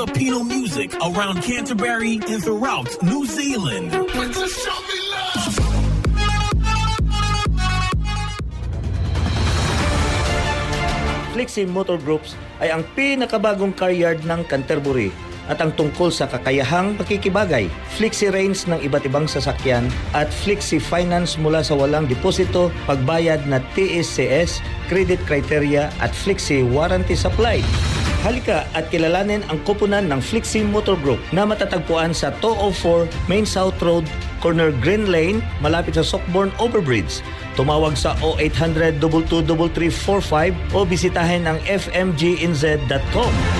Filipino music around Canterbury and throughout New Zealand. Flexi Motor Groups ay ang pinakabagong car yard ng Canterbury at ang tungkol sa kakayahang pakikibagay, flexi range ng iba't ibang sasakyan at flexi finance mula sa walang deposito, pagbayad na TSCS, credit criteria at flexi warranty supply. Halika at kilalanin ang kupunan ng Flexi Motor Group na matatagpuan sa 204 Main South Road, corner Green Lane, malapit sa Sockborn Overbridge. Tumawag sa 0800 22345 o bisitahin ang fmginz.com.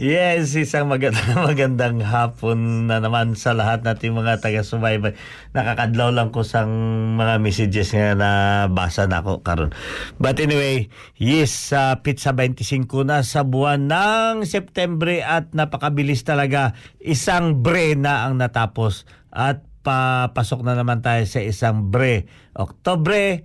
Yes, isang magandang, magandang hapon na naman sa lahat nating mga taga-subaybay. Nakakadlaw lang ko sang mga messages nga na basa na ako karon. But anyway, yes, sa uh, pizza 25 na sa buwan ng September at napakabilis talaga. Isang bre na ang natapos at papasok na naman tayo sa isang bre. Oktobre,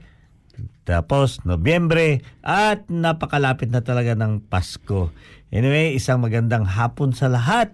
tapos Nobyembre at napakalapit na talaga ng Pasko. Anyway, isang magandang hapon sa lahat.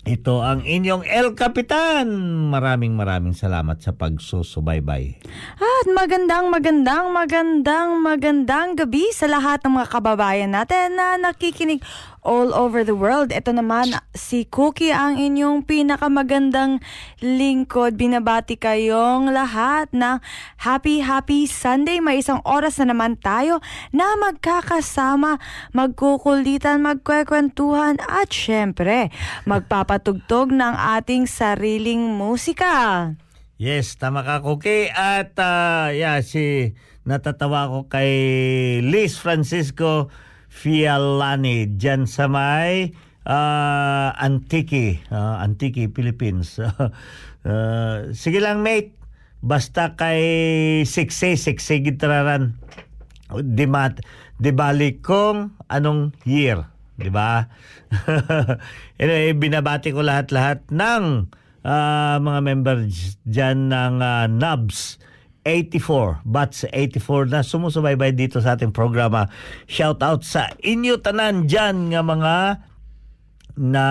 Ito ang inyong El Capitan. Maraming maraming salamat sa pagsusubaybay. At magandang, magandang, magandang, magandang gabi sa lahat ng mga kababayan natin na nakikinig all over the world. Ito naman si Cookie ang inyong pinakamagandang lingkod. Binabati kayong lahat ng happy, happy Sunday. May isang oras na naman tayo na magkakasama, magkukulitan, magkwekwentuhan at syempre magpapatugtog ng ating sariling musika. Yes, tama ka, Cookie. At uh, yeah, si natatawa ko kay Liz Francisco Fialani dyan sa may uh, Antique, uh, Antique, Philippines. uh, sige lang, mate. Basta kay sikse, sikse gitraran. Di, mat, di balik kong anong year. Di ba? anyway, binabati ko lahat-lahat ng uh, mga members dyan ng uh, NUBS 84, Bats 84 na sumusubaybay dito sa ating programa. Shout out sa inyo tanan dyan nga mga na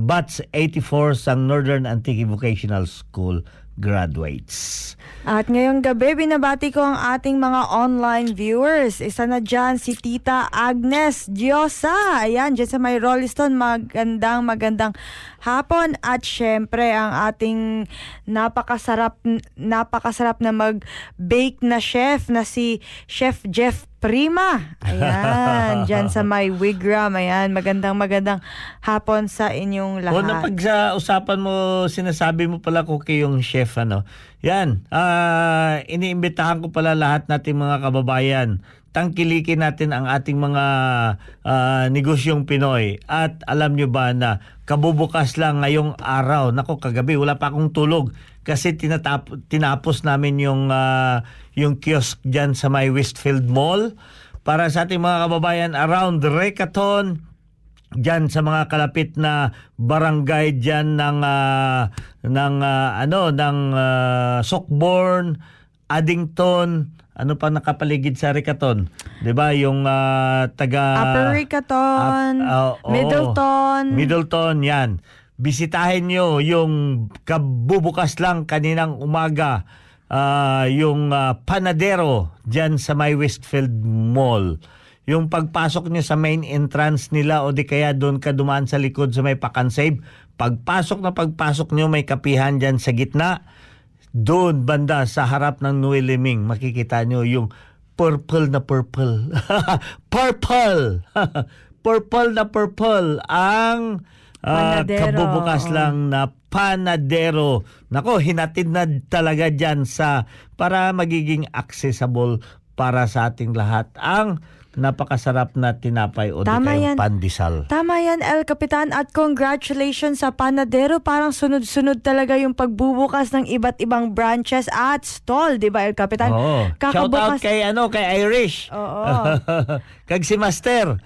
Bats 84 sa Northern Antique Vocational School graduates. At ngayong gabi, binabati ko ang ating mga online viewers. Isa na dyan si Tita Agnes Diosa. Ayan, dyan sa may Rolliston. Magandang, magandang hapon. At syempre, ang ating napakasarap, napakasarap na mag-bake na chef na si Chef Jeff Prima. Ayan, dyan sa may Wigram. Ayan, magandang magandang hapon sa inyong lahat. O na pag sa usapan mo, sinasabi mo pala ko kay yung chef, ano. Yan, uh, iniimbitahan ko pala lahat nating mga kababayan tangkilikin natin ang ating mga uh, negosyong Pinoy. At alam nyo ba na kabubukas lang ngayong araw, nako kagabi wala pa akong tulog kasi tinatap, tinapos namin yung uh, yung kiosk diyan sa may Westfield Mall para sa ating mga kababayan around Recaton diyan sa mga kalapit na barangay diyan ng uh, ng uh, ano ng uh, Sockborn, Addington ano pa nakapaligid sa Ricaton? 'Di ba yung ah, taga Upper Ricaton, Up- ah, oo. Middleton. Middleton, yan. Bisitahin nyo yung kabubukas lang kaninang umaga ah, yung ah, panadero dyan sa may Westfield Mall. Yung pagpasok nyo sa main entrance nila o di kaya doon ka dumaan sa likod sa may Pakansave, pagpasok na pagpasok nyo may kapihan dyan sa gitna, doon banda sa harap ng Nueliming, makikita nyo yung purple na purple. purple! purple na purple ang ah, Panadero, kabubukas lang na panadero. Nako, hinatid na talaga dyan sa para magiging accessible para sa ating lahat ang napakasarap na tinapay o di Tama kayong yan. pandesal. Tama yan, El Capitan. At congratulations sa Panadero. Parang sunod-sunod talaga yung pagbubukas ng iba't ibang branches at stall, di ba, El Capitan? Oo. Shout out kay ano kay Irish. Oo. Kag si Master.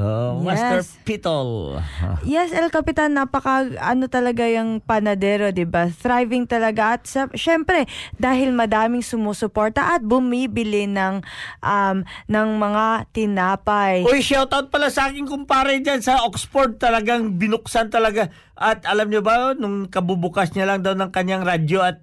Oh, Yes. Master Pitol. Yes, El Capitan, napaka ano talaga yung panadero, 'di ba? Thriving talaga at sa, syempre dahil madaming sumusuporta at bumibili ng um ng mga tinapay. Uy, shoutout pala sa aking kumpare dyan sa Oxford. Talagang binuksan talaga. At alam nyo ba, nung kabubukas niya lang daw ng kanyang radyo at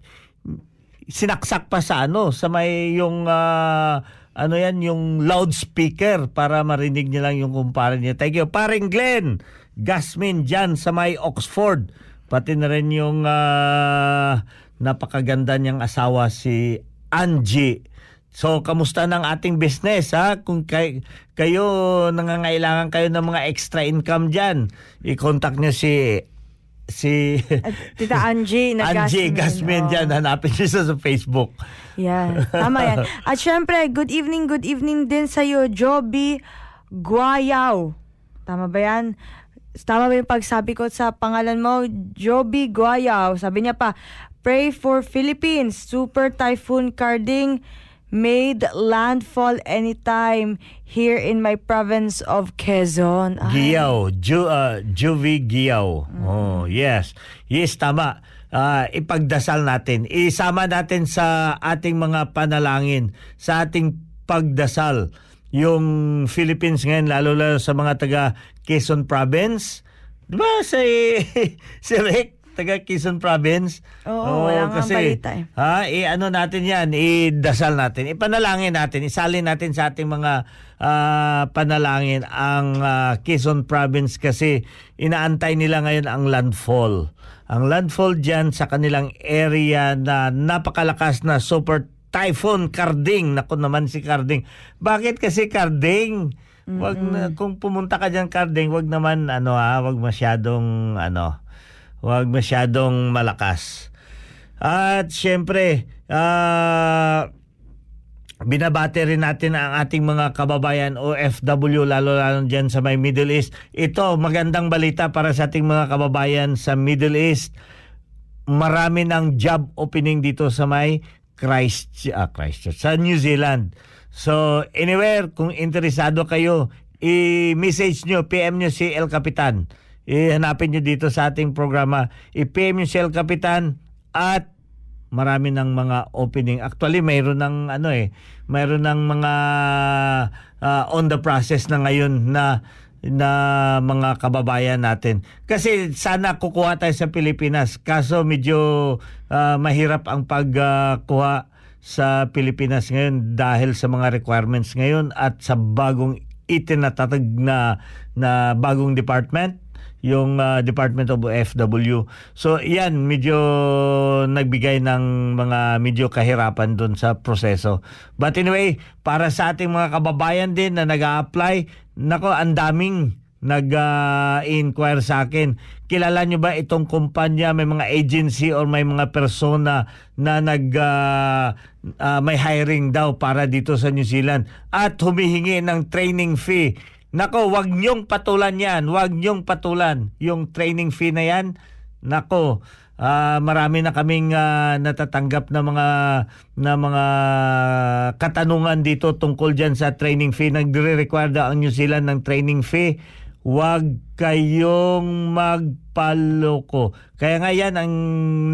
sinaksak pa sa ano, sa may yung ah, ano yan, yung loudspeaker para marinig niya lang yung kumpare niya. Thank you. Paring Glenn, Gasmin dyan sa may Oxford. Pati na rin yung ah, napakaganda niyang asawa si Angie. So, kamusta ng ating business ha? Kung kay, kayo nangangailangan kayo ng mga extra income diyan, i-contact niyo si si At Tita Angie na Angie Gasmin, oo. dyan. Hanapin niyo siya sa Facebook. Yan. Tama yan. At syempre, good evening, good evening din sa'yo, Joby Guayaw. Tama ba yan? Tama ba yung pagsabi ko sa pangalan mo? Joby Guayaw. Sabi niya pa, Pray for Philippines. Super Typhoon Carding made landfall anytime here in my province of Quezon. Ay, Giyaw, Ju, uh, Juvie Giyaw. Oh, yes. Yes, tama. Ah, ipagdasal natin. Isama natin sa ating mga panalangin, sa ating pagdasal yung Philippines ngayon lalo lalo sa mga taga Quezon province. 'Di ba si si Rick taga Quezon province? Oo, wala nga balita eh. Ha, i ano natin 'yan, idasal natin, ipanalangin natin, isalin natin sa ating mga ah, panalangin ang ah, Quezon province kasi inaantay nila ngayon ang landfall. Ang landfall diyan sa kanilang area na napakalakas na super typhoon Carding. Nako naman si Carding. Bakit kasi Carding? Wag na, kung pumunta ka diyan Carding, wag naman ano ha, wag masyadong ano, wag masyadong malakas. At syempre, ah binabate rin natin ang ating mga kababayan OFW lalo lalo dyan sa may Middle East. Ito, magandang balita para sa ating mga kababayan sa Middle East. Marami ng job opening dito sa may Christ, ah, Christchurch, sa New Zealand. So, anywhere, kung interesado kayo, i-message nyo, PM nyo si El Capitan. Ihanapin nyo dito sa ating programa. I-PM nyo si El Capitan at marami ng mga opening. Actually, mayroon ng ano eh, mayroon ng mga ah, on the process na ngayon na na mga kababayan natin. Kasi sana kukuha tayo sa Pilipinas. Kaso medyo ah, mahirap ang pagkuha sa Pilipinas ngayon dahil sa mga requirements ngayon at sa bagong itinatatag na na bagong department yung ah, Department of FW. So yan medyo nagbigay ng mga medyo kahirapan doon sa proseso. But anyway, para sa ating mga kababayan din na nag-a-apply, nako ang daming nag-inquire sa akin. Kilala nyo ba itong kumpanya, may mga agency or may mga persona na nag ah, ah, may hiring daw para dito sa New Zealand at humihingi ng training fee. Nako, wag niyong patulan yan. Wag niyong patulan. Yung training fee na yan, nako, ah, marami na kaming ah, natatanggap na mga na mga katanungan dito tungkol diyan sa training fee. Nagre-require daw ang New Zealand ng training fee. Wag kayong magpaloko. Kaya nga yan, ang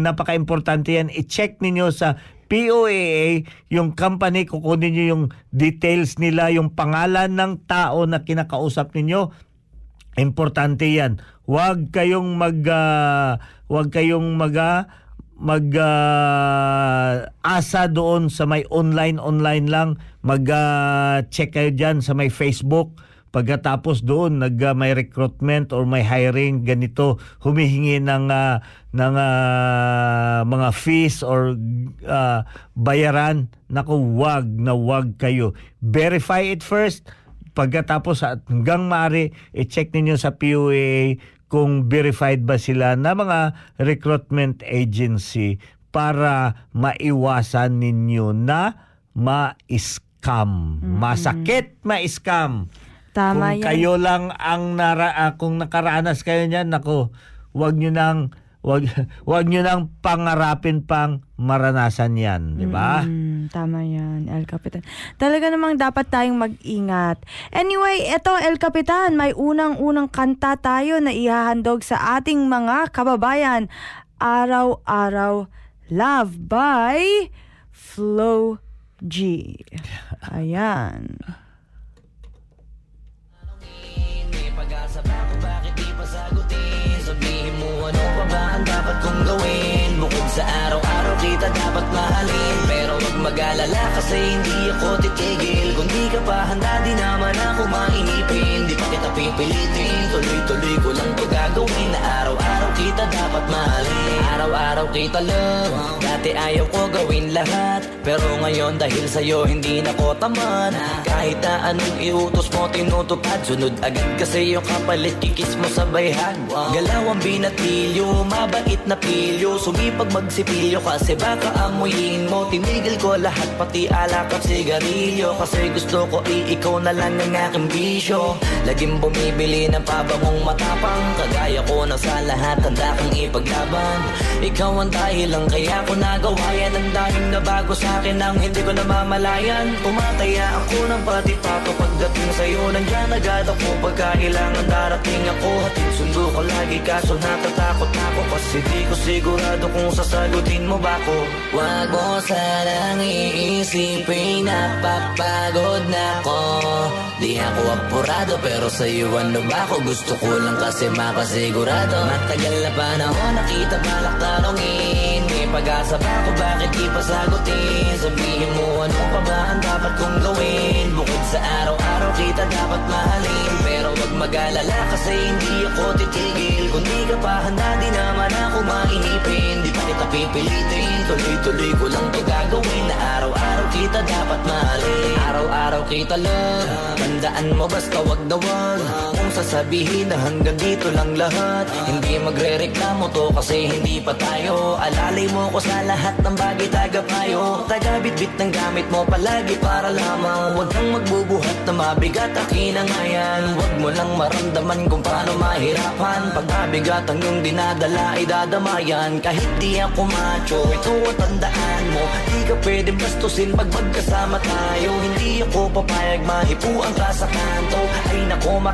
napaka-importante yan, i-check ninyo sa POAA, yung company, kukunin nyo yung details nila, yung pangalan ng tao na kinakausap ninyo. Importante yan. Huwag kayong mag... ah, huwag kayong mag... ah, mag ah, asa doon sa may online online lang mag ah, check kayo diyan sa may Facebook pagkatapos doon nag ah, may recruitment or may hiring ganito humihingi ng ah, ng ah, mga fees or ah, bayaran naku wag na wag kayo verify it first pagkatapos at hanggang maaari i-check ninyo sa POA kung verified ba sila na mga recruitment agency para maiwasan ninyo na ma-scam. Masakit ma-scam. Tama kung yan. kayo lang ang nara ah, kung nakaranas kayo niyan, nako, wag niyo nang wag wag niyo nang pangarapin pang maranasan 'yan, di ba? Mm, tama yan, El Capitan. Talaga namang dapat tayong mag-ingat. Anyway, eto El Capitan, may unang-unang kanta tayo na ihahandog sa ating mga kababayan. Araw-araw Love by Flo G. Ayan. Pag-asa ba kung bakit di pa sagutin. Sabihin mo ano pa ba ang dapat kong gawin? Bukod sa araw-araw kita dapat mahalin. Pero wag mag-alala kasi hindi ako titigil. Kung di ka pa handa di naman ako mainipin Di pa kita pipilitin. Tuloy-tuloy ko lang to gagawin Na araw-araw kita dapat mahalin Araw-araw kita love Dati ayaw ko gawin lahat. Pero ngayon dahil sa'yo hindi na ko tamad Kahit na anong iutos mo tinutupad. Sunod agad kasi yung kapalit kikis mo sa bayhan. Galaw ang binatilyo, mabait na pilyo. Sumipag magsipilyo kasi baka amuyin mo. Tinigil ko lahat pati alak at sigarilyo. Kasi gusto ko i ikaw na lang ang aking bisyo. Laging bumibili ng pabangong matapang. Kagaya ko na sa lahat handa kang ipaglaban. Ikaw ang dahilan kaya ko nagawa yan Ang daming nabago sa akin ang hindi ko namamalayan. Tumataya ako ng pati pato pagdating sa'yo. Nandiyan agad ako pagkailangan. Darating ako Hatid sundo ko lagi kaso natatakot ako. Kasi di ko sigurado kung sasagutin mo ba ko Wag mo sanang iisipin napapagod na ako. Di ako apurado pero sa'yo ano ba ako? Gusto ko lang kasi makasigurado Matagal na panahon nakita balak tanongin May pag-asa ba ako bakit di pa sagutin? Sabihin mo ano pa ba ang dapat kong gawin? Bukod sa araw-araw kita dapat mahalin. Pero wag mag-alala kasi hindi ako titigil. Kung di ka pa handa di naman ako mainipin. Di pa kita pipilitin Tuloy-tuloy ko lang to gagawin. Na araw-araw kita dapat mahalin. Araw-araw kita love Tandaan mo basta wag na wag sasabihin na hanggang dito lang lahat. Hindi magre-reklamo to kasi hindi pa tayo. Alalay mo ko sa lahat ng bagay tagapayo. Tagabit-bit ng gamit mo palagi para lamang. Huwag kang magbubuhat na mabigat akin ang ayan Huwag mo lang maramdaman kung paano mahirapan. Pag mabigat ang iyong dinadala ay dadamayan. Kahit di ako macho, ito ang tandaan mo. Di ka pwede bastusin pag magkasama tayo. Hindi ako papayag mahipuan ka sa kanto. Ay nako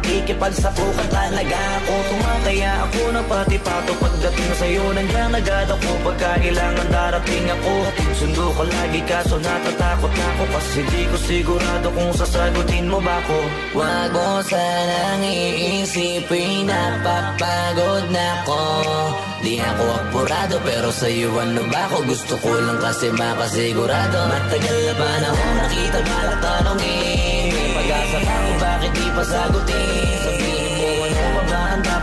makikipagsapukan talaga ako Tumataya ako ng pati pato Pagdating sa'yo. Nandiyan agad ako Pagkailangan darating ako. Sundo ko lagi kaso natatakot ako. Kasi di ko sigurado kung sasagutin mo ba ako. Wag mo sanang iisipin Napapagod na ako. Di ako apurado pero sa'yo ano ba ako? Gusto ko lang kasi makasigurado. Matagal na panahon nakita? Balak tanongin May pag-asa pa kung bakit di pa sagutin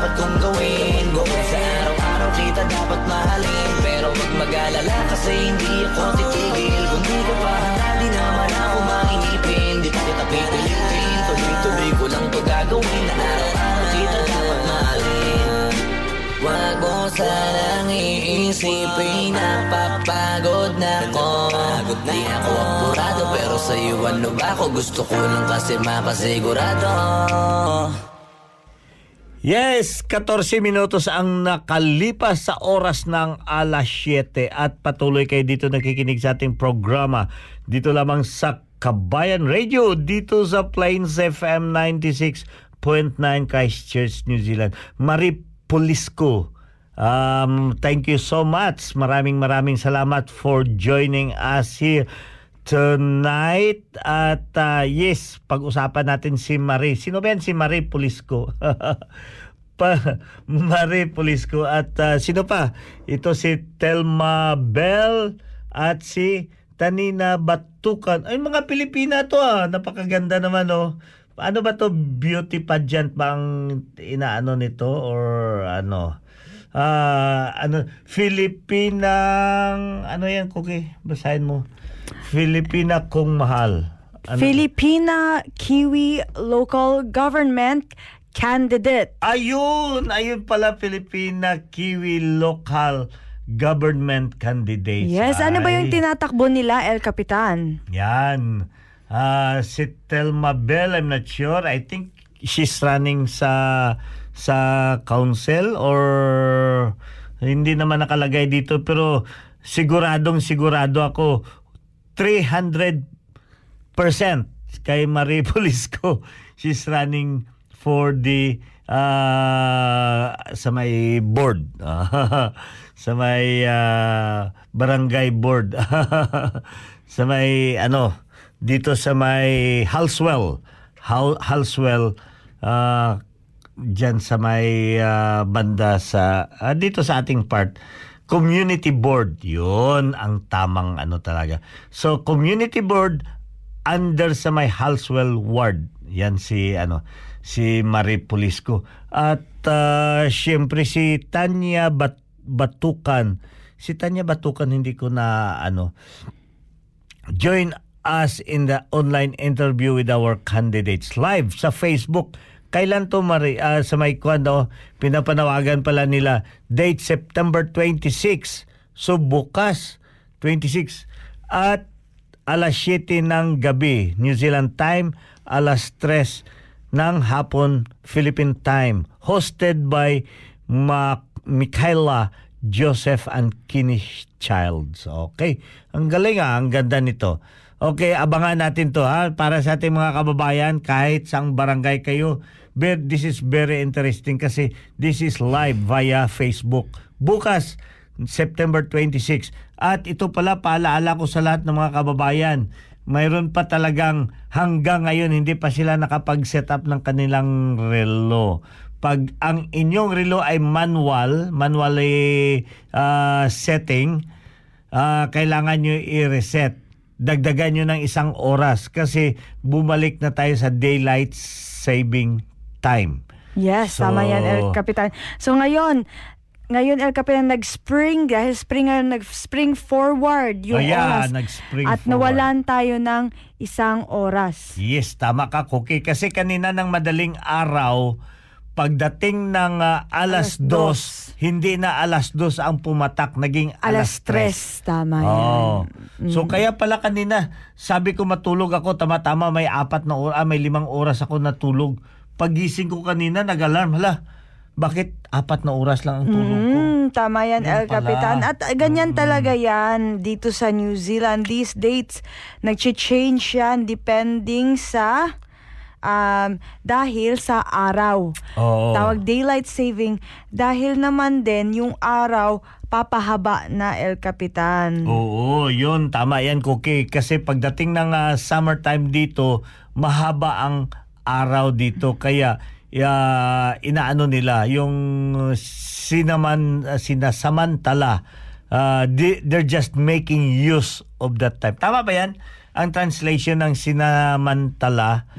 dapat kong gawin. Bukod sa araw-araw kita dapat mahalin. Pero wag mag-alala kasi hindi ako titigil. Kung di ka pa handa di naman ako mainipin Di kita pipilitin. Tuloy-tuloy ko lang to gagawin. Na araw-araw kita dapat mahalin. Wag mo sanang iisipin Napapagod na ako. Di ako apurado pero sa'yo ano ba ako Gusto ko lang kasi makasigurado Yes, 14 minutos ang nakalipas sa oras ng alas 7 at patuloy kayo dito nakikinig sa ating programa dito lamang sa Kabayan Radio dito sa Plains FM 96.9 Christchurch, New Zealand. Marie Polisco Um, thank you so much. Maraming maraming salamat for joining us here tonight. At uh, yes, pag-usapan natin si Marie. Sino ba yan si Marie Pulisco? pa Marie Pulisco. At uh, sino pa? Ito si Telma Bell at si Tanina Batukan. Ay, mga Pilipina to ah. Napakaganda naman oh. Ano ba to? Beauty pageant bang inaano nito? Or ano? Ah, ano? Filipinang... Ano yan, Cookie? Basahin mo. Filipina kong mahal. Ano? Filipina Kiwi Local Government Candidate. Ayun! Ayun pala, Filipina Kiwi Local Government Candidates. Yes, ano ba yung Ay. tinatakbo nila, El Capitan? Yan. Ah, si Telma Bell, I'm not sure. I think she's running sa sa council or hindi naman nakalagay dito pero siguradong sigurado ako 300% kay Marie Polisco. She's running for the ah, sa may board. sa may ah, barangay board. sa may ano dito sa may Halswell. Hal, Halswell ah, dyan sa may ah, banda sa ah, dito sa ating part community board. Yun ang tamang ano talaga. So community board under sa may Halswell ward. Yan si ano si Marie Pulisco at ah, syempre si Tanya Bat- Batukan. Si Tanya Batukan hindi ko na ano join us in the online interview with our candidates live sa Facebook. Kailan to Mari ah, sa may kwando pinapanawagan pala nila date September 26. So bukas 26 at alas 7 ng gabi New Zealand time, alas 3 ng hapon Philippine time. Hosted by Ma- Michaela Joseph and Kinish Childs. Okay. Ang galing ah, ang ganda nito. Okay, abangan natin to ha para sa ating mga kababayan kahit saang barangay kayo. But this is very interesting kasi this is live via Facebook. Bukas September 26. At ito pala paalaala ko sa lahat ng mga kababayan. Mayroon pa talagang hanggang ngayon hindi pa sila nakapag-set up ng kanilang relo. Pag ang inyong relo ay manual, manual ah, setting, ah, kailangan nyo i-reset. Dagdagan nyo ng isang oras kasi bumalik na tayo sa daylight saving time. Yes, So- tama yan, El Capitan. So ngayon, ngayon El Capitan nag-spring dahil spring ngayon nag-spring forward yung Oh, yeah, oras. nag-spring At forward. nawalan tayo ng isang oras. Yes, tama ka, Cookie. Kasi kanina ng madaling araw, pagdating ng ah, alas Alas dos, hindi na alas dos ang pumatak, naging alas, Alas tres. tres, tama yan. Oh. So kaya pala kanina, sabi ko matulog ako, tama-tama may apat na oras, ah, may limang oras ako natulog. Pagising ko kanina, nag-alarm. Hala, bakit apat na oras lang ang tulog ko? Mm, tama yan, El. Capitan. At uh, ganyan talaga yan dito sa New Zealand. These dates, nag-change yan depending sa um, dahil sa araw. Oo. Tawag daylight saving dahil naman din yung araw papahaba na El Capitan. Oo, yun. Tama yan, Cookie. Kasi pagdating ng ah, summertime dito, mahaba ang araw dito. Kaya ya, inaano nila, yung sinaman, ah, sinasamantala, ah, di- they're just making use of that time. Tama ba yan? Ang translation ng sinamantala,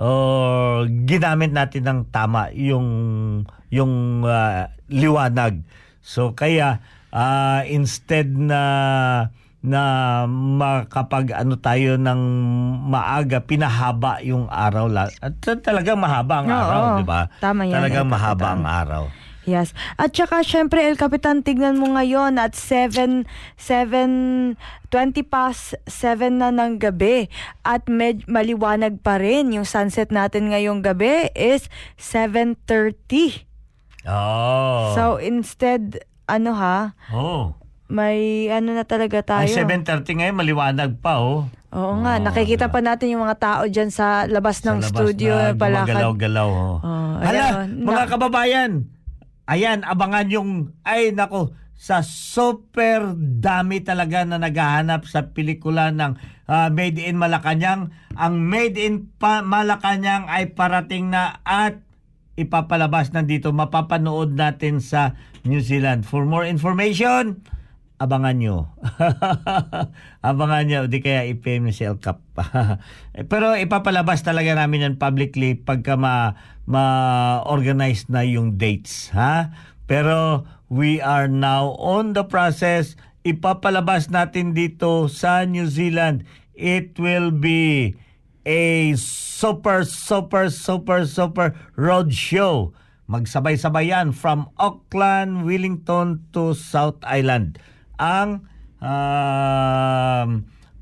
or ginamit natin ng tama yung yung ah, liwanag. So kaya ah, instead na na makapag ano tayo ng maaga pinahaba yung araw at talagang mahaba ang Oo, araw, di ba? tama yan, Talagang El mahaba Capitan. ang araw. Yes. At saka syempre El Capitan tignan mo ngayon at 7 7 20 past 7 na ng gabi at med maliwanag pa rin yung sunset natin ngayong gabi is 7:30. Oh. So instead ano ha, oh. May ano na talaga tayo. Ay 7:30 ngayon maliwanag pa oh. Oo nga, nakikita pa natin yung mga tao dyan sa labas Sa ng labas studio na palakad. gumagalaw-galaw. Oh. Oh, Hala, ayan, oh, mga na- kababayan, Ayan, abangan yung, ay nako, sa super dami talaga na naghahanap sa pelikula ng ah, Made in Malacanang. Ang Made in pa- Malacanang ay parating na at ipapalabas nandito. Mapapanood natin sa New Zealand. For more information, abangan nyo. abangan nyo. Di kaya i-pay mo si El Cap. Pero ipapalabas talaga namin yan publicly pagka ma, ma-organize na yung dates. Ha? Pero we are now on the process. Ipapalabas natin dito sa New Zealand. It will be a super, super, super, super road show. Magsabay-sabay yan from Auckland, Wellington to South Island. Ang um,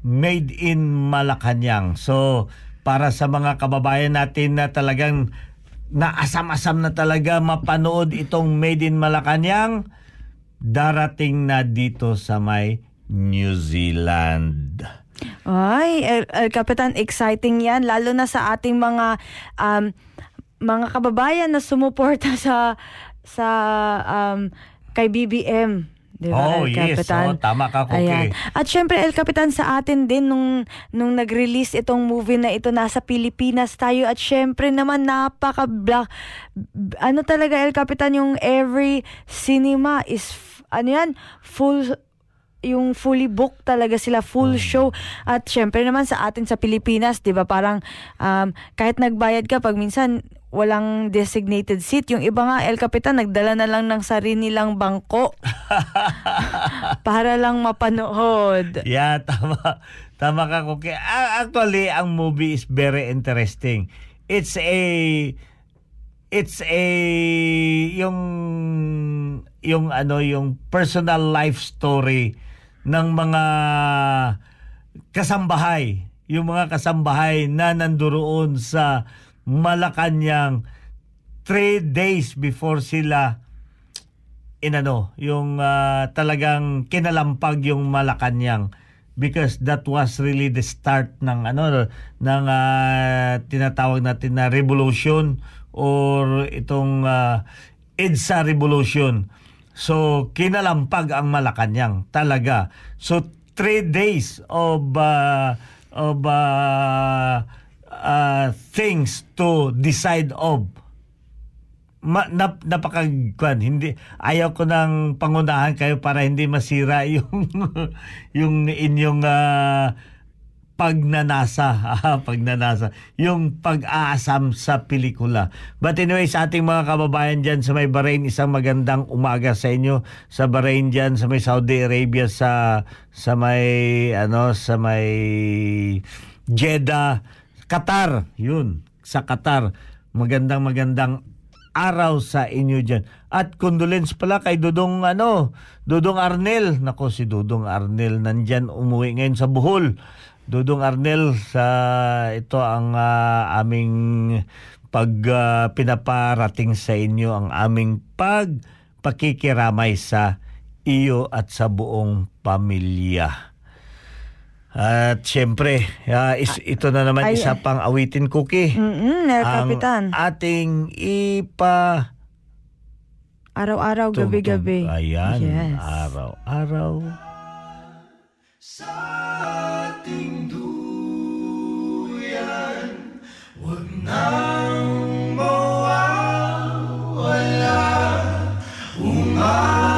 made in Malacanang. So, para sa mga kababayan natin na talagang naasam-asam na talaga mapanood itong Made in Malacanang, darating na dito sa may New Zealand. Ay, El, El Capitan, exciting yan. Lalo na sa ating mga um, mga kababayan na sumuporta sa sa um, kay BBM. Di ba, Oh, El yes. Capitan? Oh, tama ka. Ayan. At syempre, El Capitan, sa atin din nung, nung nag-release itong movie na ito, nasa Pilipinas tayo. At syempre naman, napaka black Ano talaga, El Capitan, yung every cinema is, ano yan, full yung fully booked talaga sila, full show. At syempre naman sa atin sa Pilipinas, 'di ba, parang um, kahit nagbayad ka pag minsan walang designated seat. Yung iba nga, El Capitan, nagdala na lang ng sarili nilang bangko para lang mapanood. Yeah, tama. Tama ka, Cookie. Ah, Actually, ang movie is very interesting. It's a it's a yung yung ano yung personal life story ng mga kasambahay. Yung mga kasambahay na nandoon sa Malacanang three days before sila inano yung ah, talagang kinalampag yung Malacanang because that was really the start ng ano ng ah, tinatawag natin na revolution or itong ah, EDSA revolution so kinalampag ang Malacanang talaga. So three days of ah, of ah, ah, things to decide of. Ma, nap, napakagwan hindi ayaw ko nang pangunahan kayo para hindi masira yung yung inyong ah, pagnanasa ah, pagnanasa yung pag-aasam sa pelikula but anyway sa ating mga kababayan diyan sa may Bahrain isang magandang umaga sa inyo sa Bahrain diyan sa may Saudi Arabia sa sa may ano sa may Jeddah Qatar yun sa Qatar magandang magandang araw sa inyo dyan. At condolence pala kay Dudong ano, Dudong Arnel. Nako si Dudong Arnel nandyan umuwi ngayon sa Bohol. Dudong Arnel sa ito ang ah, aming pag ah, pinaparating sa inyo ang aming pag pakikiramay sa iyo at sa buong pamilya. At syempre, ah, is, ito na naman Ay- isa pang awitin cookie Mm-mm, ang Capitan. ating ipa Araw-araw, gabi-gabi. Ayan, Yes. araw-araw ating duyan. Huwag nang mawawala. Umawala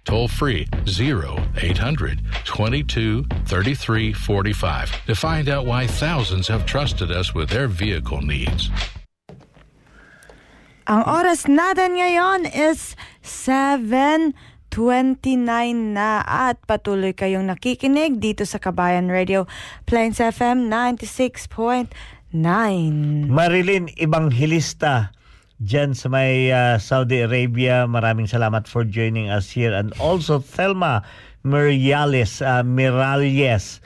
toll free 0800 22 33 45 to find out why thousands have trusted us with their vehicle needs. Ang oras natin ngayon is 7.29 na at patuloy kayong nakikinig dito sa Kabayan Radio Plains FM 96.9. Marilyn Evangelista dyan sa may uh, Saudi Arabia. Maraming salamat for joining us here. And also Thelma Miralles, uh, Miralles.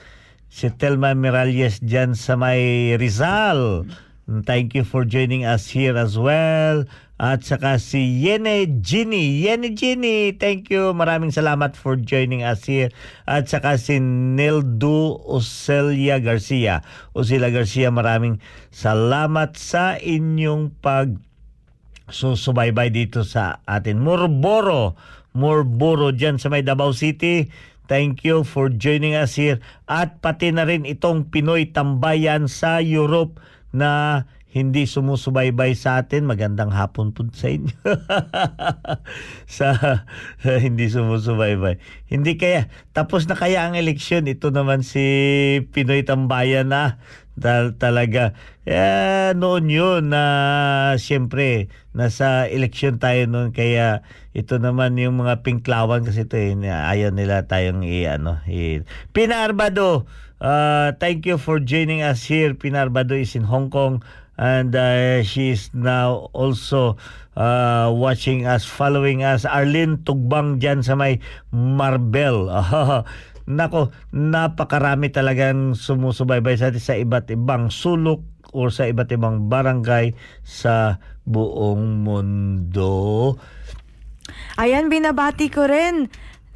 Si Thelma Miralles dyan sa may Rizal. Thank you for joining us here as well. At saka si Yene Ginny. Yene Ginny, thank you. Maraming salamat for joining us here. At saka si Neldu Ocelia Garcia. Ocelia Garcia, maraming salamat sa inyong pag susubaybay dito sa atin. Morboro, Morboro dyan sa may Davao City. Thank you for joining us here. At pati na rin itong Pinoy tambayan sa Europe na hindi sumusubaybay sa atin. Magandang hapon po sa inyo. sa, sa hindi sumusubaybay. Hindi kaya, tapos na kaya ang eleksyon. Ito naman si Pinoy Tambayan na Tal talaga. Eh, noon yun na siyempre nasa eleksyon tayo noon. Kaya ito naman yung mga pinklawan kasi ito eh, ayaw nila tayong i ano i Pinarbado. Uh, thank you for joining us here. Pinarbado is in Hong Kong. And uh, she is now also uh, watching us following us. Arlene Tugbang dyan sa may Marbel Nako, napakarami talagang sumusubaybay sa atin sa iba't ibang sulok o sa iba't ibang barangay sa buong mundo. Ayan, binabati ko rin.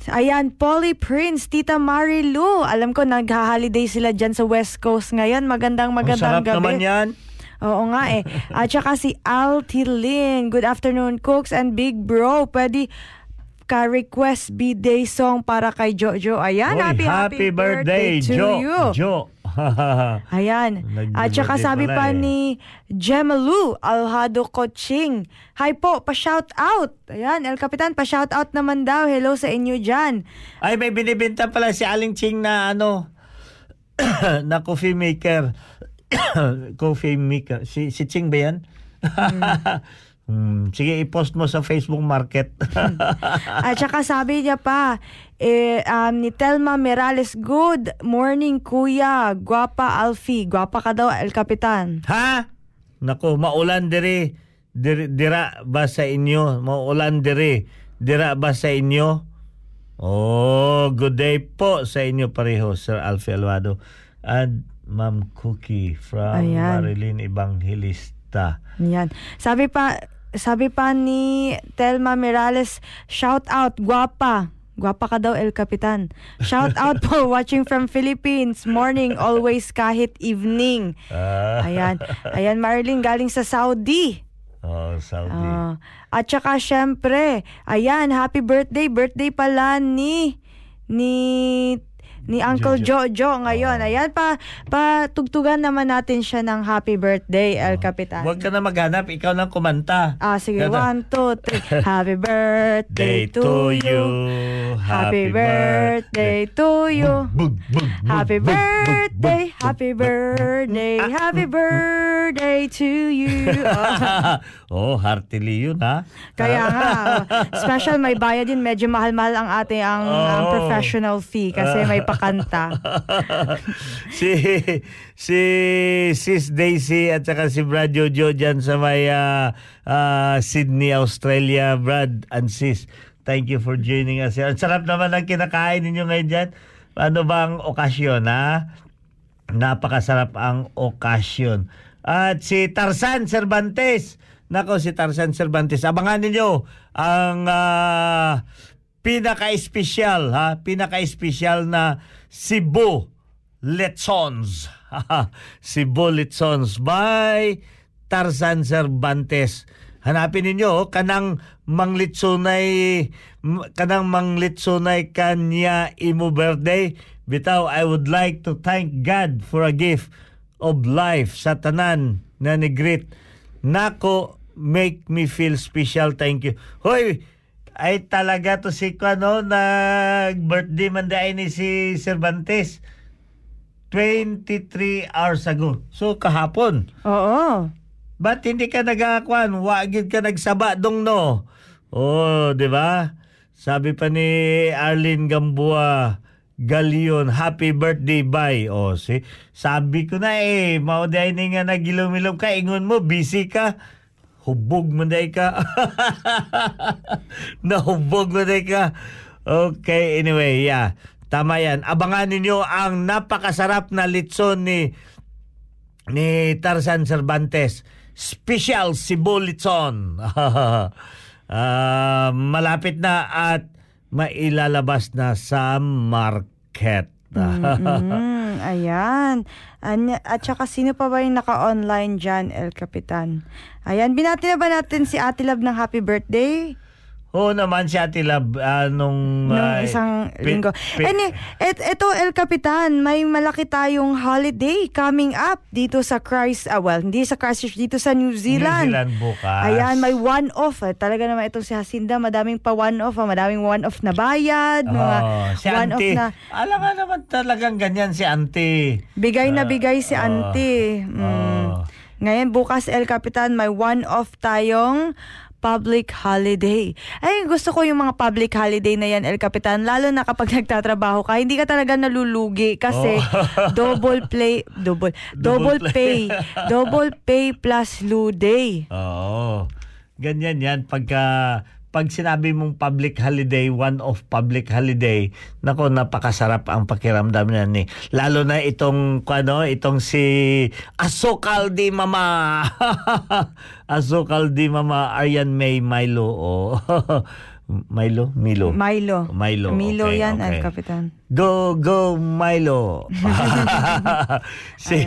Ayan, Polly Prince, Tita Marilu. Alam ko, nag-holiday sila dyan sa West Coast ngayon. Magandang magandang Ang sarap gabi. naman yan. Oo nga eh. At saka si Altilin. Good afternoon, Cooks and Big Bro. Pwede ka-request B-Day song para kay Jojo. Ayan, Oy, happy, happy, birthday, to Jo. you. Jo. Ayan. At saka sabi pa eh. ni Gemalu Alhado Coaching. Hi po, pa-shout out. Ayan, El Capitan, pa-shout out naman daw. Hello sa inyo dyan. Ay, may binibenta pala si Aling Ching na ano, na coffee maker. coffee maker. Si, si Ching ba yan? Hmm, sige, i-post mo sa Facebook Market. At saka sabi niya pa, eh, um, ni Telma Mirales, Good morning, kuya. Guapa Alfie. Guapa ka daw, El Capitan. ha? Nako, maulan dire. Dir, dira ba sa inyo? Maulan dire. Dira ba sa inyo? Oh, good day po sa inyo pareho, Sir Alfie Alvado. And Ma'am Cookie from Ayan. Marilyn Evangelista. Yan. Sabi pa, sabi pa ni Telma Mirales, shout out, guapa. Guapa ka daw, El Capitan. Shout out po, watching from Philippines. Morning, always, kahit evening. Ah. Ayan. Ayan, Marilyn, galing sa Saudi. Oh, Saudi. Ah. at saka, syempre, ayan, happy birthday. Birthday pala ni, ni, ni Uncle Jojo, ngayon. Ayan, pa, patugtugan naman natin siya ng happy birthday, El Capitan. Huwag ka na maghanap, ikaw na kumanta. Ah, sige. Ganda. One, two, three. Happy birthday Day to you. Happy birthday to you. Happy birthday, happy birthday, happy birthday to you. Oh. Oh, heartily yun ha. Kaya nga, oh, special may bayad din. Medyo mahal-mahal ang ating ang, ang Oo. professional fee kasi may pakanta. si si Sis Daisy at saka si Brad Jojo dyan sa may ah, ah, Sydney, Australia. Brad and Sis, thank you for joining us here. Ang sarap naman ang kinakain ninyo ngayon dyan. Ano bang okasyon ha? Napakasarap ang okasyon. At si Tarzan Cervantes. Nako, si Tarzan Cervantes. Abangan ninyo ang ah, pinaka-espesyal, ha? Pinaka-espesyal na Cebu Lechons. Cebu Lechons by Tarzan Cervantes. Hanapin ninyo kanang manglitsonay kanang manglitsonay kanya imo birthday. Bitaw, I would like to thank God for a gift of life sa tanan na ni. Nako, make me feel special. Thank you. Hoy, ay talaga to si ano nag-birthday man dahil ni si Cervantes. 23 hours ago. So kahapon. Oo. Ba't hindi ka nagakakuan? Wagid ka nagsaba dong no? Oh, di ba? Sabi pa ni Arlene Gamboa, Galion, happy birthday, bye. Oh, si, sabi ko na eh, mauday ni nga nagilom-ilom ka, ingon mo, busy ka. Hubog mo day ka. Nahubog mo day ka. Okay, anyway, yeah. Tama yan. Abangan ninyo ang napakasarap na litson ni ni Tarzan Cervantes. Special Cebu Litson. Ah, malapit na at mailalabas na sa market. Mm, ayan. Anya, at saka sino pa ba yung naka-online dyan, El Capitan? Ayan, binati na ba natin si Ate Love ng happy birthday? Oo naman si Ate Lab ah, nung... Nung ah, isang pi- linggo. pi- Any, et, eto, El Capitan, may malaki tayong holiday coming up dito sa Christ, ah, well, hindi sa Christchurch, dito sa New Zealand. New Zealand bukas. Ayan, may one-off. Eh. Talaga naman itong si Hacinda, madaming pa one-off. Ah. Madaming one-off na bayad. Mga Oh, si one-off Auntie. na Alam nga naman talagang ganyan si Auntie. bigay na bigay si Ah, Auntie. Mm. ah. Ngayon, bukas, El Capitan, may one-off tayong public holiday. Ay, gusto ko yung mga public holiday na yan, El Capitan, lalo na kapag nagtatrabaho ka, hindi ka talaga nalulugi kasi double play, double, double, Oh. Double pay, double pay plus loo day. Oo. Ganyan yan. Pagka, pag sinabi mong public holiday, one of public holiday, nako napakasarap ang pakiramdam niyan ni. Lalo na itong ano, itong si Asokal di Mama. Asokal di Mama Aryan May Milo. Oh. Milo, Milo. Milo. Milo, Milo okay, yan, okay. El Capitan. Go, go, Milo. si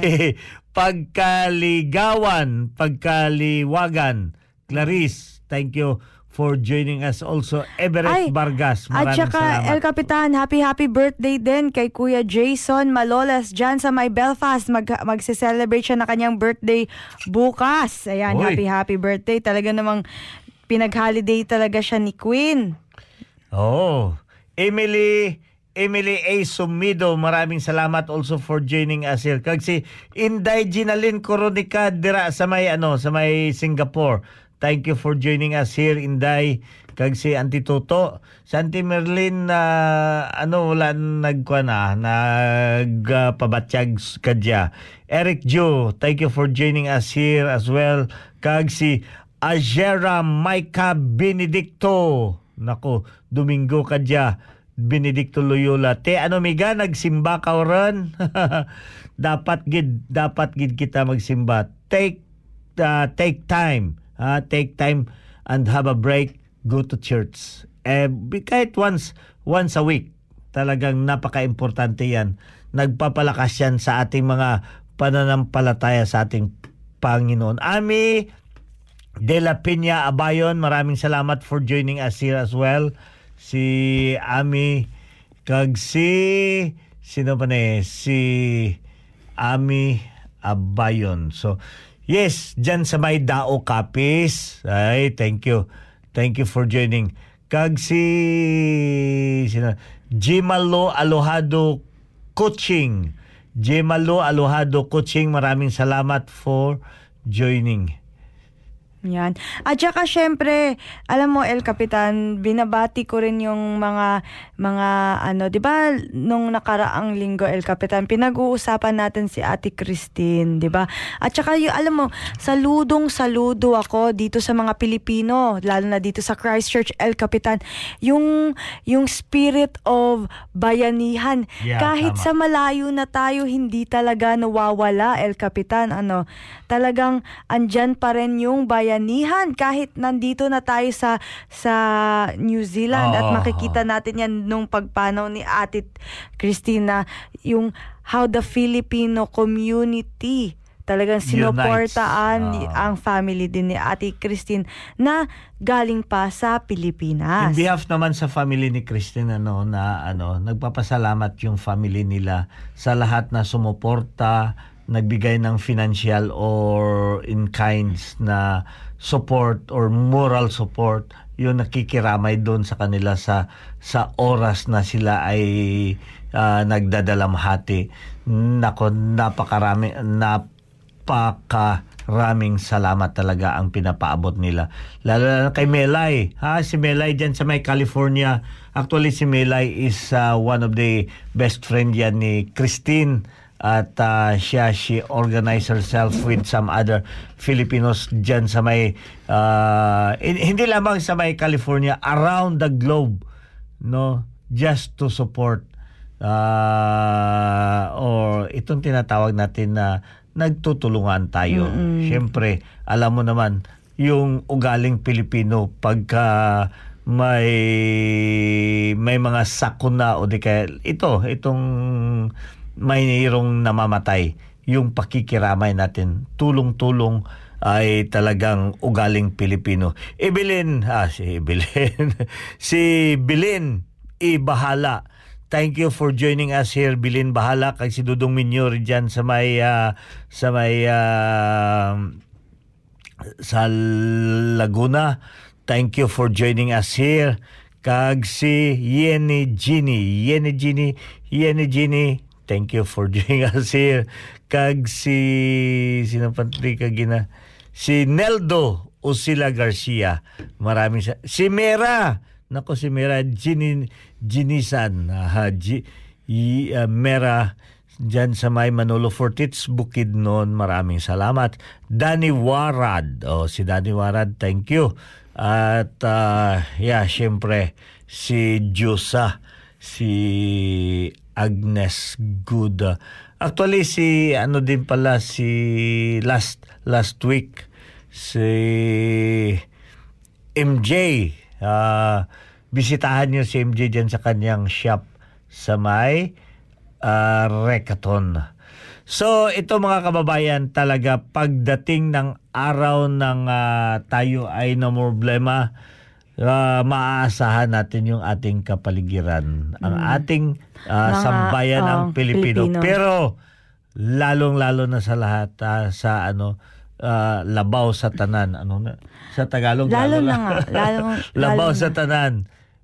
Pagkaligawan, Pagkaliwagan, Clarice, thank you for joining us also. Everett Vargas, At maraming saka, salamat. El Capitan, happy happy birthday din kay Kuya Jason Malolas dyan sa may Belfast. Mag, magse-celebrate siya na kanyang birthday bukas. Ayan, Uy. happy happy birthday. Talaga namang pinag-holiday talaga siya ni Queen. Oh, Emily Emily A. Sumido, maraming salamat also for joining us here. Kag si Inday Ginalyn Coronica dira sa may ano, sa may Singapore. Thank you for joining us here Inday. Kag si Auntie Toto, si Auntie Merlin na ano wala nagkuan na nagpabatsyag kadya. Eric Joe, thank you for joining us here as well. Kag si Ajera Maika Benedicto. Nako, Domingo kadya. Benedicto Loyola. Te ano miga nagsimba ka ron? dapat gid dapat gid kita magsimba. Take uh, take time. Ah, take time and have a break. Go to church. Eh, kahit once once a week. Talagang napaka-importante yan. Nagpapalakas yan sa ating mga pananampalataya sa ating Panginoon. Ami De La Peña Abayon, maraming salamat for joining us here as well. Si Ami kag si sino pa na eh? si Ami Abayon. So, yes, dyan sa may Dao Kapis. Ay, thank you. Thank you for joining. Kag si sino? Jimalo Alohado Coaching. Jimalo Alohado Coaching, maraming salamat for joining. Yan. At saka syempre, alam mo El Capitan, binabati ko rin yung mga mga ano, 'di ba, nung nakaraang linggo El Capitan, pinag-uusapan natin si Ate Christine, 'di ba? At saka yung alam mo, saludong saludo ako dito sa mga Pilipino, lalo na dito sa Christchurch El Capitan, yung yung spirit of bayanihan. Yeah, Kahit tama. sa malayo na tayo, hindi talaga nawawala El Capitan, ano, talagang andyan pa rin yung bayanihan kahit nandito na tayo sa sa New Zealand at Oo. makikita natin yan nung pagpanaw ni Ate Christina yung how the Filipino community talagang sinuportaan ni- Oo. ang family din ni Ate Christine na galing pa sa Pilipinas. In behalf naman sa family ni Christine ano na ano nagpapasalamat yung family nila sa lahat na sumuporta, nagbigay ng financial or in kinds na support or moral support yung nakikiramay doon sa kanila sa sa oras na sila ay ah, nagdadalamhati. Nako, napakarami napakaraming salamat talaga ang pinapaabot nila. Lalo na kay Melay. Ha, si Melay dyan sa may California. Actually, si Melay is uh, one of the best friend yan ni Christine. At uh, siya, she organized herself with some other Filipinos dyan sa may, uh, hin- hindi lamang sa may California, around the globe. No? Just to support uh, or itong tinatawag natin na nagtutulungan tayo. Siyempre, alam mo naman, yung ugaling Pilipino pagka may may mga sakuna o di kaya ito, itong mayroong namamatay, yung pakikiramay natin, tulong-tulong ay talagang ugaling Pilipino. Evelyn, ah, si Evelyn, si Bilin Ibahala. Thank you for joining us here, Bilin Bahala, kay si Dudong Minyor dyan sa may, ah, sa may, ah, sa Laguna. Thank you for joining us here. Kag si Yeni Gini. Yeni Gini. Yeni Gini. Thank you for joining us here. Kag si... Sino gina? Si Neldo Usila Garcia. Maraming sa... Si Mera. Nako si Mera. Gini, Ginisan. Aha, G, y, uh, Mera. Diyan sa may Manolo Fortits, Bukidnon, maraming salamat. Danny Warad, oh, si Danny Warad, thank you. At uh, yeah, syempre, si Jusa, si Agnes Good. Actually, si ano din pala, si last last week, si MJ. ah bisitahan niyo si MJ dyan sa kanyang shop sa may ah, Rekaton. So ito mga kababayan talaga pagdating ng araw ng ah, tayo ay na problema ah, maaasahan natin yung ating kapaligiran, ang ating ah, Mga, sambayan ng oh, Pilipino. Pilipino. Pero lalong-lalo na sa lahat ah, sa ano ah, labaw sa tanan ano na sa Tagalog Lalo na lang. nga, lalo- labaw lalo sa na. tanan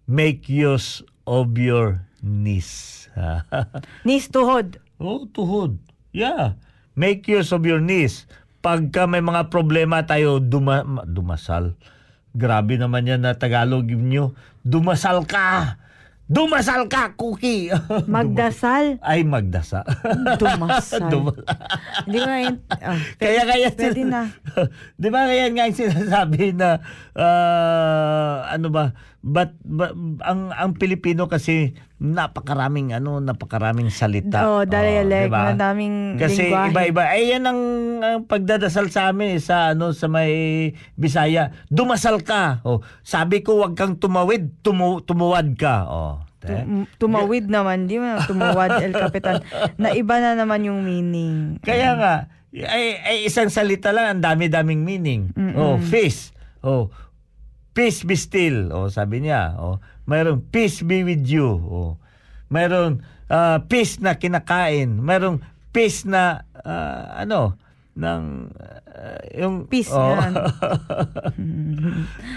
make use of your knees Nis tuhod. oh tuhod yeah make use of your knees pagka may mga problema tayo duma, ma- dumasal grabe naman yan na Tagalog nyo dumasal ka dumasal ka cookie Magdasal. ay magdasa Dumasal. Duma- Hindi ko ngayon. oh, kaya kaya Pwede na. 'Di ba kaya nga yung sinasabi na ah, ano ba but, but ang ang Pilipino kasi napakaraming ano napakaraming salita. Oh, dialect, di ba? madaming Kasi lingwahe. iba-iba. Ay yan ang, ang pagdadasal sa amin eh, sa ano sa may Bisaya. Dumasal ka. Oh, sabi ko wag kang tumawid, tumu, tumuwad ka. Oh. Tum- tumawid naman, di mo tumawad El Capitan. Na iba na naman yung meaning. Kaya nga, ay, ay isang salita lang, ang dami-daming meaning. Oh, peace. Oh, peace be still. Oh, sabi niya. Oh, mayroong peace be with you. Oh, mayroong ah, peace na kinakain. Mayroong peace na ah, ano ng ah, yung Peace oh. yan.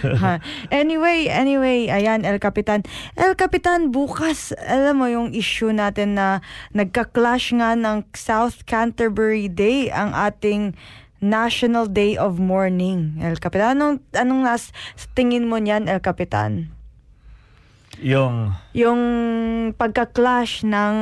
Ha. anyway, anyway, ayan, El Capitan. El Capitan, bukas, alam mo yung issue natin na nagka-clash nga ng South Canterbury Day ang ating National Day of Mourning, El Capitan. Anong, anong nas, tingin mo niyan, El Capitan? Yung yung pagka-clash ng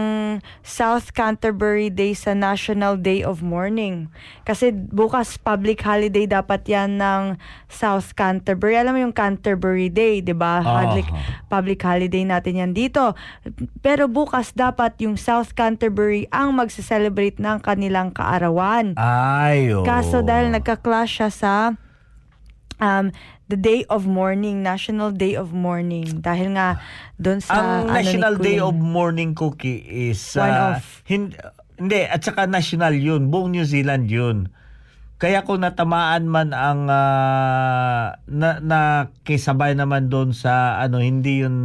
South Canterbury Day sa National Day of Mourning. Kasi bukas public holiday dapat yan ng South Canterbury. Alam mo yung Canterbury Day, di ba? Ah. Public, public holiday natin yan dito. Pero bukas dapat yung South Canterbury ang magse-celebrate ng kanilang kaarawan. ay oh. Kaso dahil nagka-clash siya sa um, the Day of Mourning, National Day of Mourning. Dahil nga doon sa Ang ano National Day of Morning Cookie is One ah, of. hin- hindi at saka national yun, buong New Zealand yun. Kaya kung natamaan man ang ah, na, na kisabay naman doon sa ano hindi yun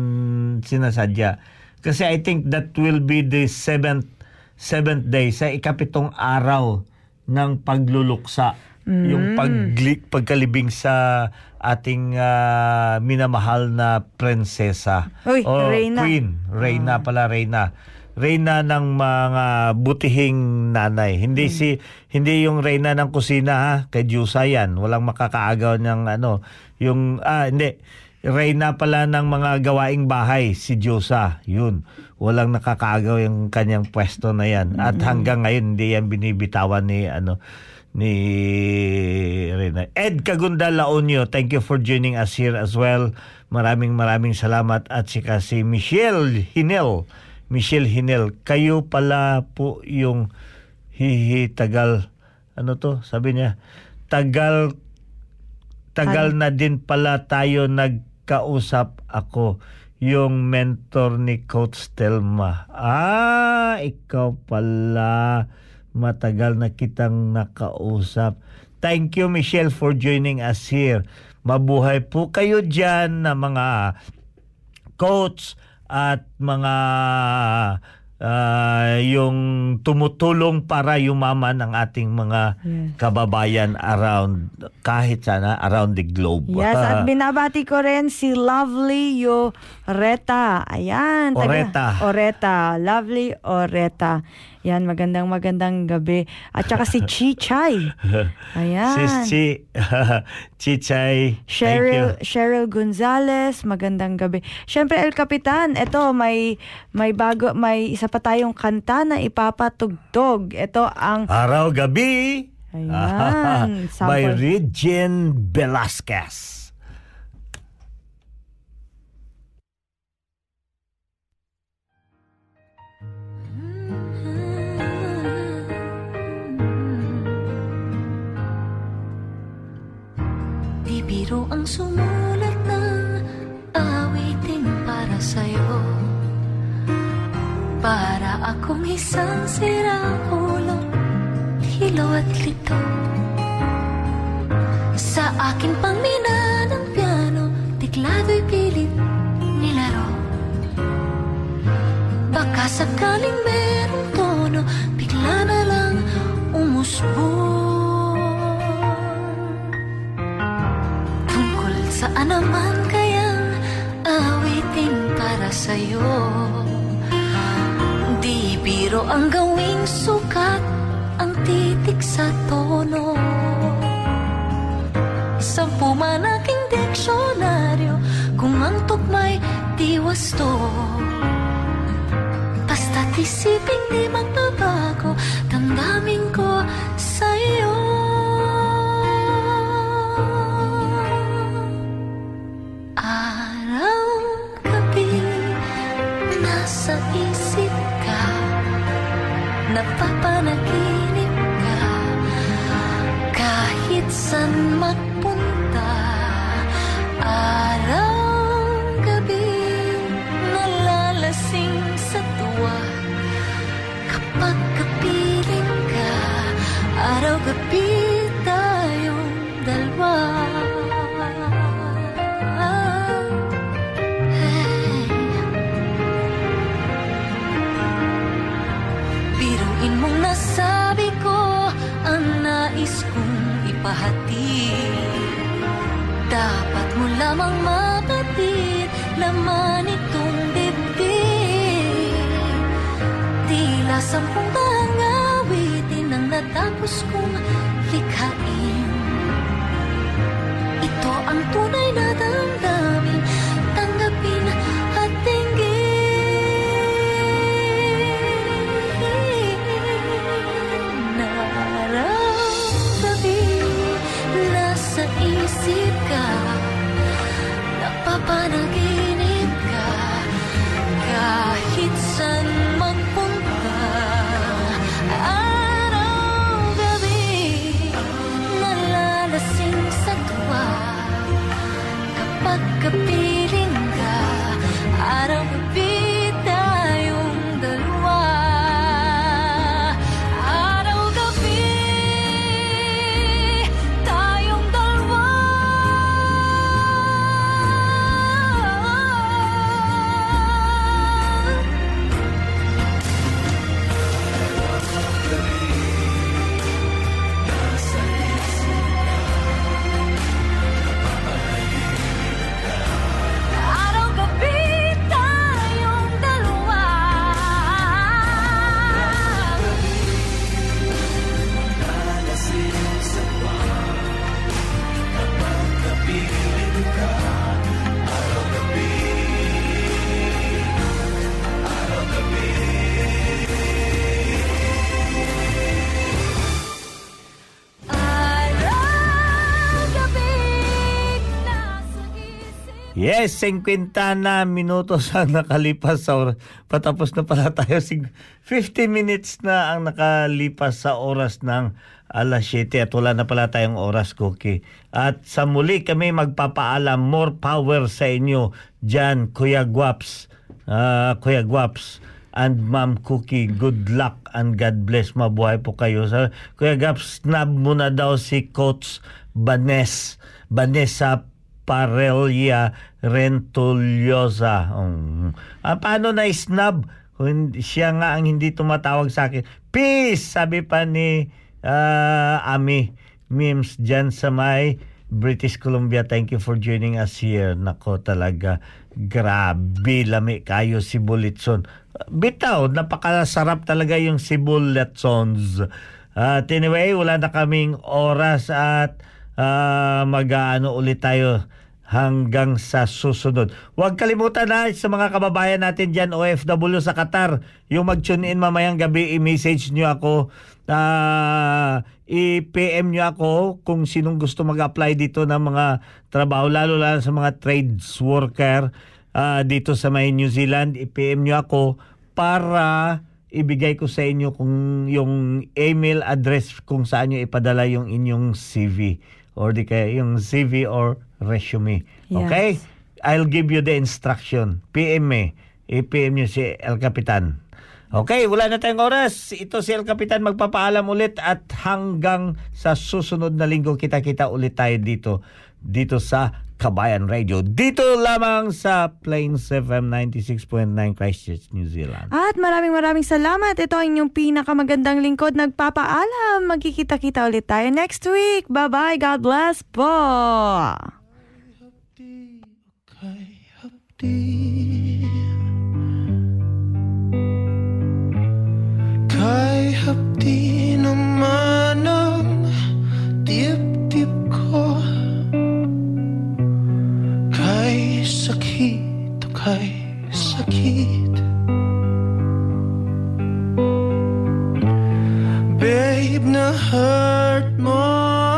sinasadya. Kasi I think that will be the seventh seventh day sa ikapitong araw ng pagluluksa. Yung pagli, pagkalibing sa ating ah, minamahal na prinsesa. Uy, O, Reyna. Queen. Reyna pala, Reyna. Reyna ng mga butihing nanay. Hindi si hindi yung Reyna ng kusina ha, kay Diyosa yan. Walang makakaagaw ng ano, yung ah hindi. Reyna pala ng mga gawaing bahay si Diyosa. Yun. Walang nakakaagaw yung kanyang pwesto na yan. At hanggang ngayon hindi yan binibitawan ni ano ni Reyna. Ed Cagunda Laonio, thank you for joining us here as well. Maraming maraming salamat at si si Michelle Hinel. Michelle Hinel, kayo pala po yung hihi tagal ano to sabi niya tagal tagal na din pala tayo nagkausap ako yung mentor ni Coach Telma. Ah, ikaw pala. Matagal na kitang nakausap. Thank you, Michelle, for joining us here. Mabuhay po kayo dyan na mga coach at mga ah, yung tumutulong para yumaman ang ating mga kababayan around kahit sana around the globe. Yes, at binabati ko rin si Lovely Yoreta. Ayan. taga- Oreta. Oreta. Lovely Oreta. Yan, magandang magandang gabi. At saka si Chichay. Ayan. Sis Chi, Chichay, thank you. Cheryl Cheryl Gonzalez, magandang gabi. Syempre El Capitan, ito may may bago may isa pa tayong kanta na ipapatugtog. Ito ang Araw Gabi Ayan, by. Regine Velasquez. Di biro ang sumulat ng awitin para sa'yo. Para akong isang sirang ulo Hilo at lito. Sa akin pang mina ng piano Tiklado'y pilit nilaro. Baka sakaling merong tono Bigla na lang umusbong saan naman kayang awitin para sa'yo? Di biro ang gawing sukat Ang titik sa tono. Sampu man aking diksyonaryo Kung ang tukma'y di wasto Basta't isipin Yes, 50 na minutos ang nakalipas sa oras. Patapos na pala tayo. Sig- 50 minutes na ang nakalipas sa oras ng alas 7 at wala na pala tayong oras, Cookie. At sa muli kami magpapaalam, more power sa inyo dyan, Kuya Guaps. Ah, Kuya Guaps and Ma'am Cookie, good luck and God bless. Mabuhay po kayo. Sa, Kuya Guaps, snub mo na daw si Coach Banes. Vanessa Parelia Rentuliosa. Um, ah, paano na snub? Siya nga ang hindi tumatawag sa akin. Peace! Sabi pa ni ah, Ami Mims dyan sa may British Columbia. Thank you for joining us here. Nako talaga. Grabe, lami kayo si Bulitson. Bitaw, napakasarap talaga yung Sibuletsons. At anyway, wala na kaming oras at ah, mag-ano ulit tayo hanggang sa susunod. Huwag kalimutan na sa mga kababayan natin dyan, OFW sa Qatar, yung mag-tune in mamayang gabi, i-message nyo ako, ah, i-PM nyo ako kung sinong gusto mag-apply dito ng mga trabaho, lalo lalo sa mga trades worker ah, dito sa may New Zealand, i-PM nyo ako para ibigay ko sa inyo kung yung email address kung saan nyo ipadala yung inyong CV or di kaya yung CV or resume. Okay? I'll give you the instruction. PM me. I-PM nyo si El Capitan. Okay, wala na tayong oras. Ito si El Capitan magpapaalam ulit at hanggang sa susunod na linggo kita-kita ulit tayo dito dito sa Kabayan Radio. Dito lamang sa Plains FM 96.9 Christchurch, New Zealand. At maraming maraming salamat. Ito ang inyong pinakamagandang lingkod. Nagpapaalam. Magkikita-kita ulit tayo next week. Bye-bye. God bless po. Kay hapdi naman ang dibdib kay sakit Babe, na hurt mo